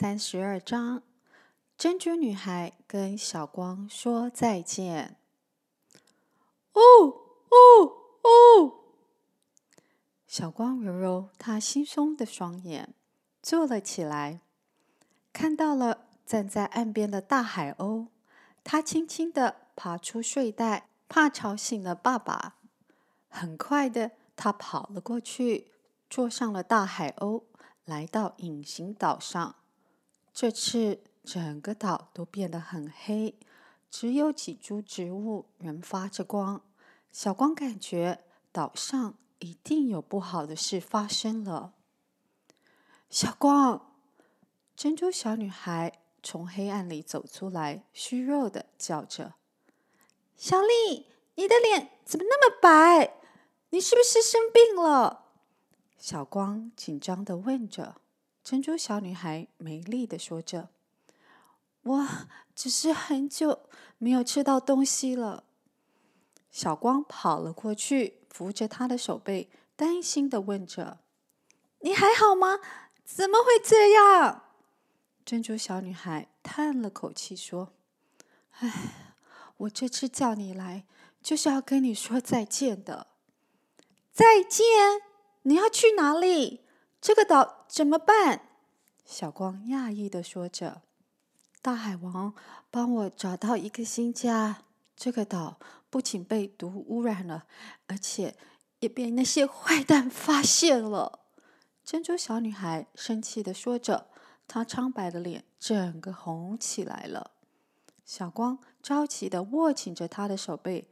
三十二章，珍珠女孩跟小光说再见。哦哦哦！小光揉揉他惺忪的双眼，坐了起来，看到了站在岸边的大海鸥。她轻轻的爬出睡袋，怕吵醒了爸爸。很快的，她跑了过去，坐上了大海鸥。来到隐形岛上，这次整个岛都变得很黑，只有几株植物仍发着光。小光感觉岛上一定有不好的事发生了。小光，珍珠小女孩从黑暗里走出来，虚弱的叫着：“小丽，你的脸怎么那么白？你是不是生病了？”小光紧张地问着，珍珠小女孩没力地说着：“我只是很久没有吃到东西了。”小光跑了过去，扶着她的手背，担心地问着：“你还好吗？怎么会这样？”珍珠小女孩叹了口气说：“唉，我这次叫你来，就是要跟你说再见的。再见。”你要去哪里？这个岛怎么办？小光讶异的说着：“大海王帮我找到一个新家。这个岛不仅被毒污染了，而且也被那些坏蛋发现了。”珍珠小女孩生气的说着，她苍白的脸整个红起来了。小光着急的握紧着她的手背：“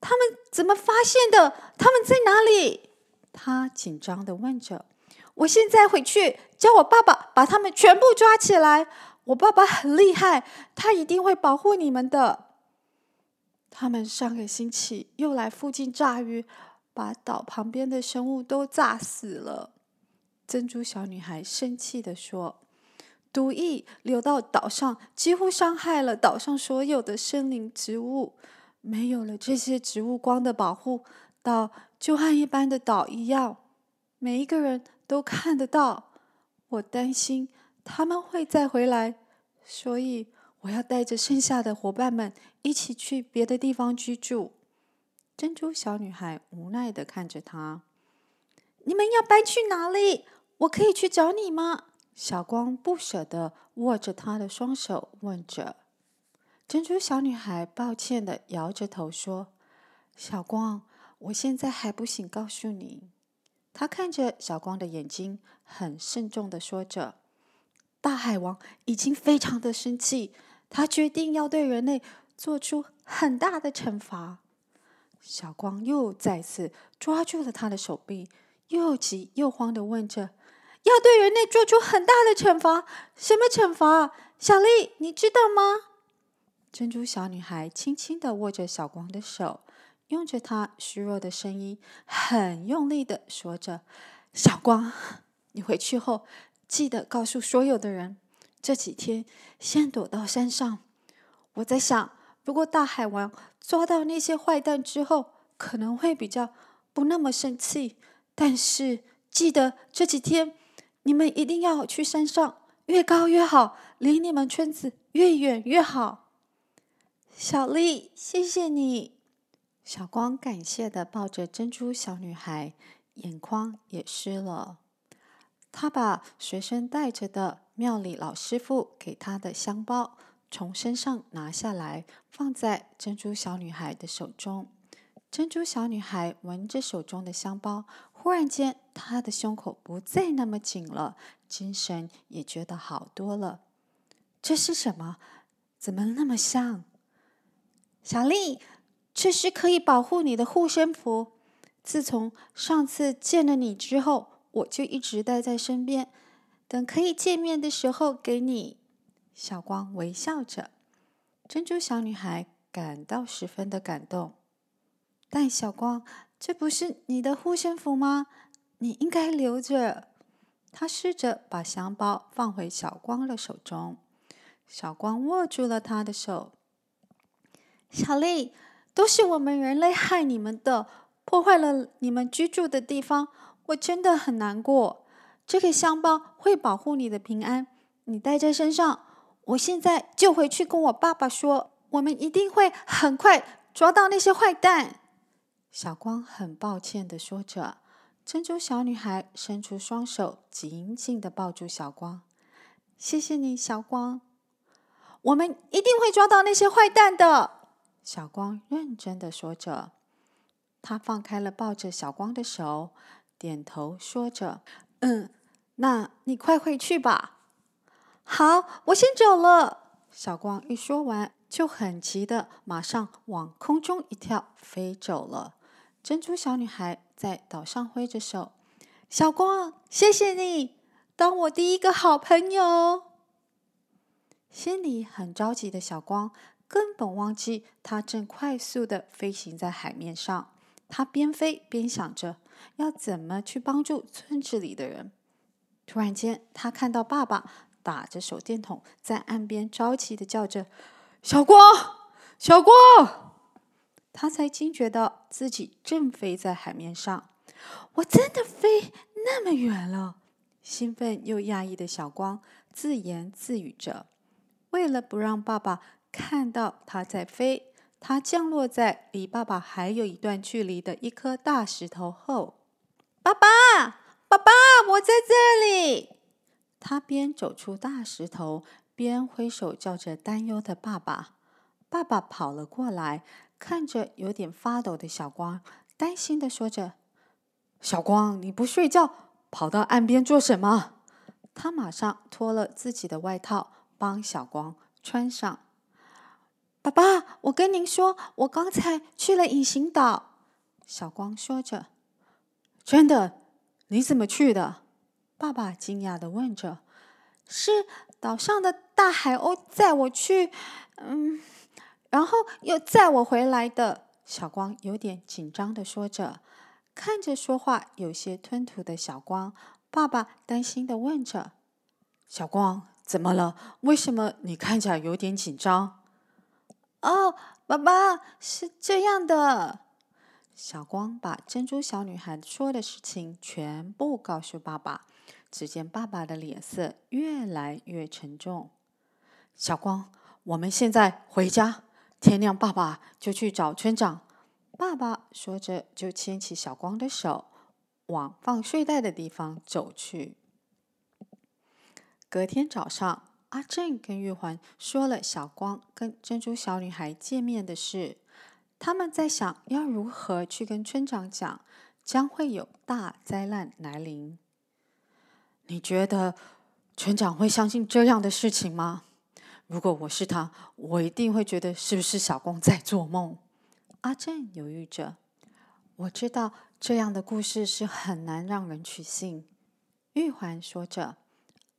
他们怎么发现的？他们在哪里？”他紧张的问着：“我现在回去叫我爸爸把他们全部抓起来。我爸爸很厉害，他一定会保护你们的。”他们上个星期又来附近炸鱼，把岛旁边的生物都炸死了。珍珠小女孩生气地说：“毒液流到岛上，几乎伤害了岛上所有的森林植物。没有了这些植物光的保护，岛……”就和一般的岛一样，每一个人都看得到。我担心他们会再回来，所以我要带着剩下的伙伴们一起去别的地方居住。珍珠小女孩无奈的看着他：“你们要搬去哪里？我可以去找你吗？”小光不舍得握着她的双手，问着。珍珠小女孩抱歉的摇着头说：“小光。”我现在还不行，告诉你。他看着小光的眼睛，很慎重的说着：“大海王已经非常的生气，他决定要对人类做出很大的惩罚。”小光又再次抓住了他的手臂，又急又慌的问着：“要对人类做出很大的惩罚？什么惩罚？小丽，你知道吗？”珍珠小女孩轻轻的握着小光的手。用着他虚弱的声音，很用力的说着：“小光，你回去后记得告诉所有的人，这几天先躲到山上。我在想，如果大海王抓到那些坏蛋之后，可能会比较不那么生气。但是记得这几天你们一定要去山上，越高越好，离你们村子越远越好。”小丽，谢谢你。小光感谢地抱着珍珠小女孩，眼眶也湿了。他把随身带着的庙里老师傅给他的香包从身上拿下来，放在珍珠小女孩的手中。珍珠小女孩闻着手中的香包，忽然间，她的胸口不再那么紧了，精神也觉得好多了。这是什么？怎么那么香？小丽。这是可以保护你的护身符。自从上次见了你之后，我就一直带在身边，等可以见面的时候给你。小光微笑着，珍珠小女孩感到十分的感动。但小光，这不是你的护身符吗？你应该留着。她试着把香包放回小光的手中。小光握住了她的手。小丽。都是我们人类害你们的，破坏了你们居住的地方，我真的很难过。这个香包会保护你的平安，你带在身上，我现在就回去跟我爸爸说，我们一定会很快抓到那些坏蛋。”小光很抱歉的说着。珍珠小女孩伸出双手，紧紧的抱住小光。“谢谢你，小光，我们一定会抓到那些坏蛋的。”小光认真地说着。他放开了抱着小光的手，点头说着：“嗯，那你快回去吧。”“好，我先走了。”小光一说完，就很急地马上往空中一跳，飞走了。珍珠小女孩在岛上挥着手：“小光，谢谢你，当我第一个好朋友。”心里很着急的小光根本忘记，他正快速地飞行在海面上。他边飞边想着要怎么去帮助村子里的人。突然间，他看到爸爸打着手电筒在岸边着急地叫着：“小光，小光！”他才惊觉到自己正飞在海面上，我真的飞那么远了！兴奋又讶异的小光自言自语着。为了不让爸爸看到它在飞，它降落在离爸爸还有一段距离的一颗大石头后。爸爸，爸爸，我在这里！他边走出大石头，边挥手叫着担忧的爸爸。爸爸跑了过来。看着有点发抖的小光，担心的说着：“小光，你不睡觉，跑到岸边做什么？”他马上脱了自己的外套，帮小光穿上。“爸爸，我跟您说，我刚才去了隐形岛。”小光说着。“真的？你怎么去的？”爸爸惊讶地问着。“是岛上的大海鸥载我去。”嗯。然后又载我回来的。小光有点紧张地说着，看着说话有些吞吐的小光，爸爸担心地问着：“小光，怎么了？为什么你看起来有点紧张？”哦，爸爸，是这样的。小光把珍珠小女孩说的事情全部告诉爸爸，只见爸爸的脸色越来越沉重。小光，我们现在回家。天亮，爸爸就去找村长。爸爸说着，就牵起小光的手，往放睡袋的地方走去。隔天早上，阿正跟玉环说了小光跟珍珠小女孩见面的事。他们在想要如何去跟村长讲，将会有大灾难来临。你觉得村长会相信这样的事情吗？如果我是他，我一定会觉得是不是小光在做梦？阿正犹豫着。我知道这样的故事是很难让人取信。玉环说着。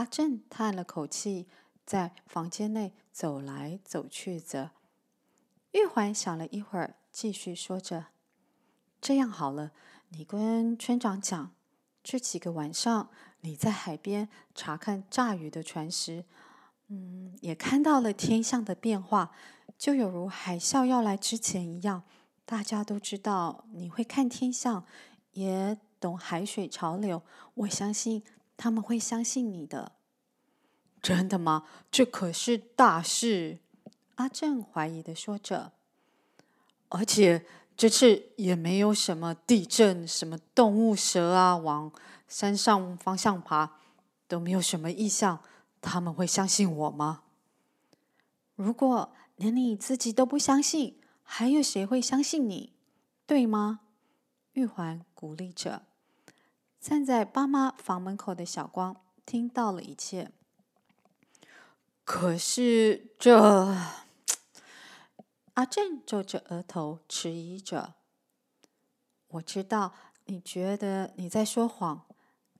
阿正叹了口气，在房间内走来走去着。玉环想了一会儿，继续说着：“这样好了，你跟村长讲，这几个晚上你在海边查看炸鱼的船时。”嗯，也看到了天象的变化，就有如海啸要来之前一样。大家都知道你会看天象，也懂海水潮流，我相信他们会相信你的。真的吗？这可是大事！阿正怀疑的说着。而且这次也没有什么地震，什么动物蛇啊往山上方向爬，都没有什么异象。他们会相信我吗？如果连你自己都不相信，还有谁会相信你？对吗？玉环鼓励着。站在爸妈房门口的小光听到了一切。可是这……阿正皱着额头，迟疑着。我知道你觉得你在说谎。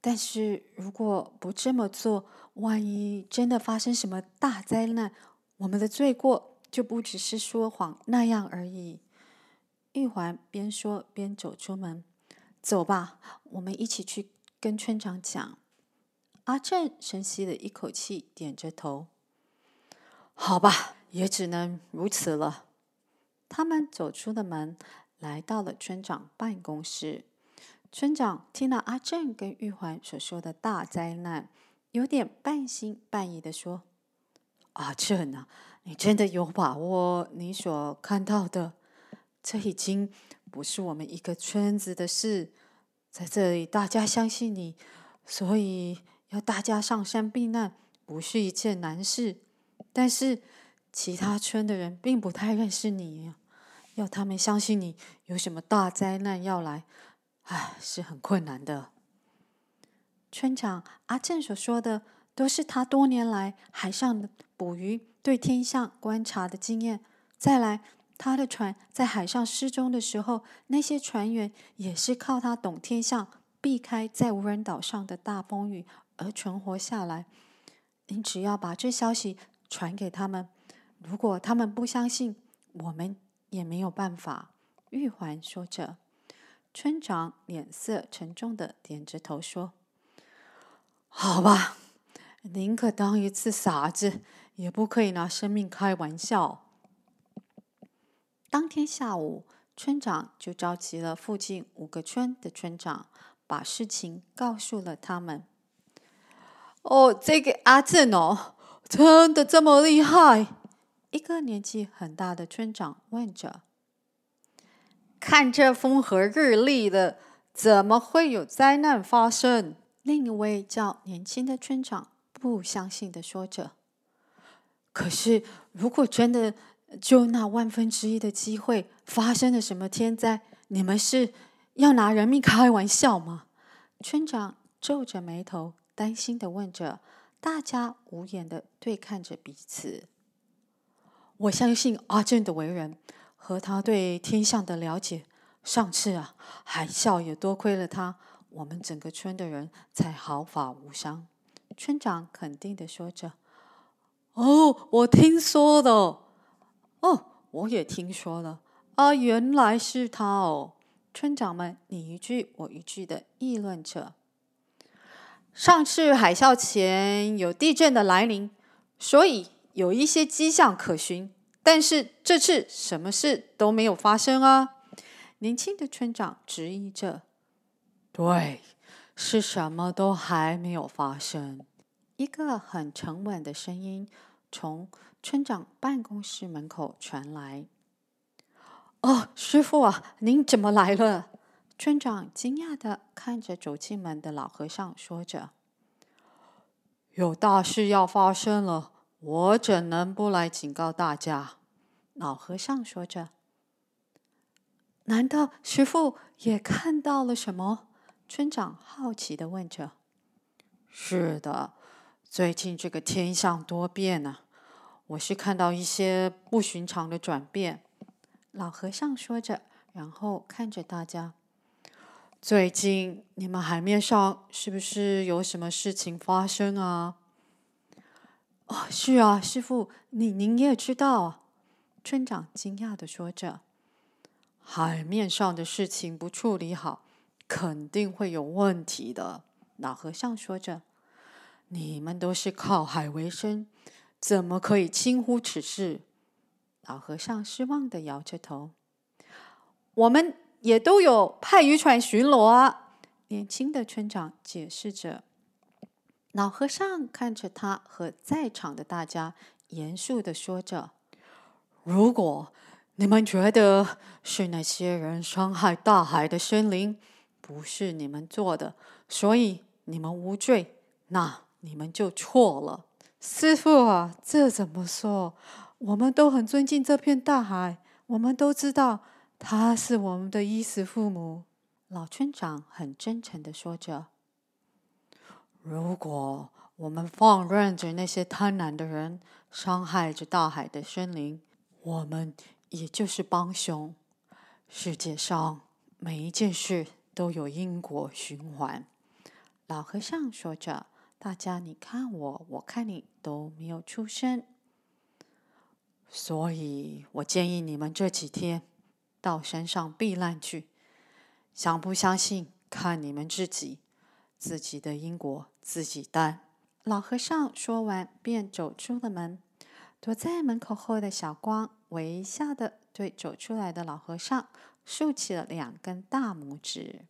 但是如果不这么做，万一真的发生什么大灾难，我们的罪过就不只是说谎那样而已。玉环边说边走出门，走吧，我们一起去跟村长讲。阿正深吸了一口气，点着头。好吧，也只能如此了。他们走出了门，来到了村长办公室。村长听了阿正跟玉环所说的大灾难，有点半信半疑地说：“阿正啊，你真的有把握你所看到的？这已经不是我们一个村子的事，在这里大家相信你，所以要大家上山避难，不是一件难事。但是其他村的人并不太认识你，要他们相信你有什么大灾难要来，唉，是很困难的。”村长阿正所说的，都是他多年来海上捕鱼、对天象观察的经验。再来，他的船在海上失踪的时候，那些船员也是靠他懂天象，避开在无人岛上的大风雨而存活下来。你只要把这消息传给他们，如果他们不相信，我们也没有办法。玉环说着，村长脸色沉重的点着头说。好吧，宁可当一次傻子，也不可以拿生命开玩笑。当天下午，村长就召集了附近五个村的村长，把事情告诉了他们。哦，这个阿正哦，真的这么厉害？一个年纪很大的村长问着。看这风和日丽的，怎么会有灾难发生？另一位叫年轻的村长不相信的说着：“可是，如果真的就那万分之一的机会发生了什么天灾，你们是要拿人命开玩笑吗？”村长皱着眉头，担心地问着。大家无言地对看着彼此。我相信阿正的为人和他对天象的了解。上次啊，海啸也多亏了他。我们整个村的人才毫发无伤。村长肯定地说着：“哦，我听说的。哦，我也听说了。啊，原来是他哦。”村长们你一句我一句的议论着。上次海啸前有地震的来临，所以有一些迹象可循。但是这次什么事都没有发生啊！年轻的村长质疑着。对，是什么都还没有发生。一个很沉稳的声音从村长办公室门口传来。哦，师傅啊，您怎么来了？村长惊讶的看着走进门的老和尚，说着：“有大事要发生了，我怎能不来警告大家？”老和尚说着：“难道师傅也看到了什么？”村长好奇的问着：“是的，最近这个天象多变呢、啊，我是看到一些不寻常的转变。”老和尚说着，然后看着大家：“最近你们海面上是不是有什么事情发生啊？”“哦，是啊，师傅，你您也知道。”村长惊讶地说着：“海面上的事情不处理好。”肯定会有问题的，老和尚说着：“你们都是靠海为生，怎么可以轻忽此事？”老和尚失望的摇着头：“我们也都有派渔船巡逻。”年轻的村长解释着。老和尚看着他和在场的大家，严肃的说着：“如果你们觉得是那些人伤害大海的生灵，”不是你们做的，所以你们无罪，那你们就错了。师傅啊，这怎么说？我们都很尊敬这片大海，我们都知道他是我们的衣食父母。老村长很真诚的说着：“如果我们放任着那些贪婪的人伤害着大海的生灵，我们也就是帮凶。世界上每一件事。”都有因果循环，老和尚说着，大家你看我，我看你，都没有出声。所以我建议你们这几天到山上避难去，相不相信看你们自己，自己的因果自己担。老和尚说完，便走出了门。躲在门口后的小光微笑的对走出来的老和尚竖起了两根大拇指。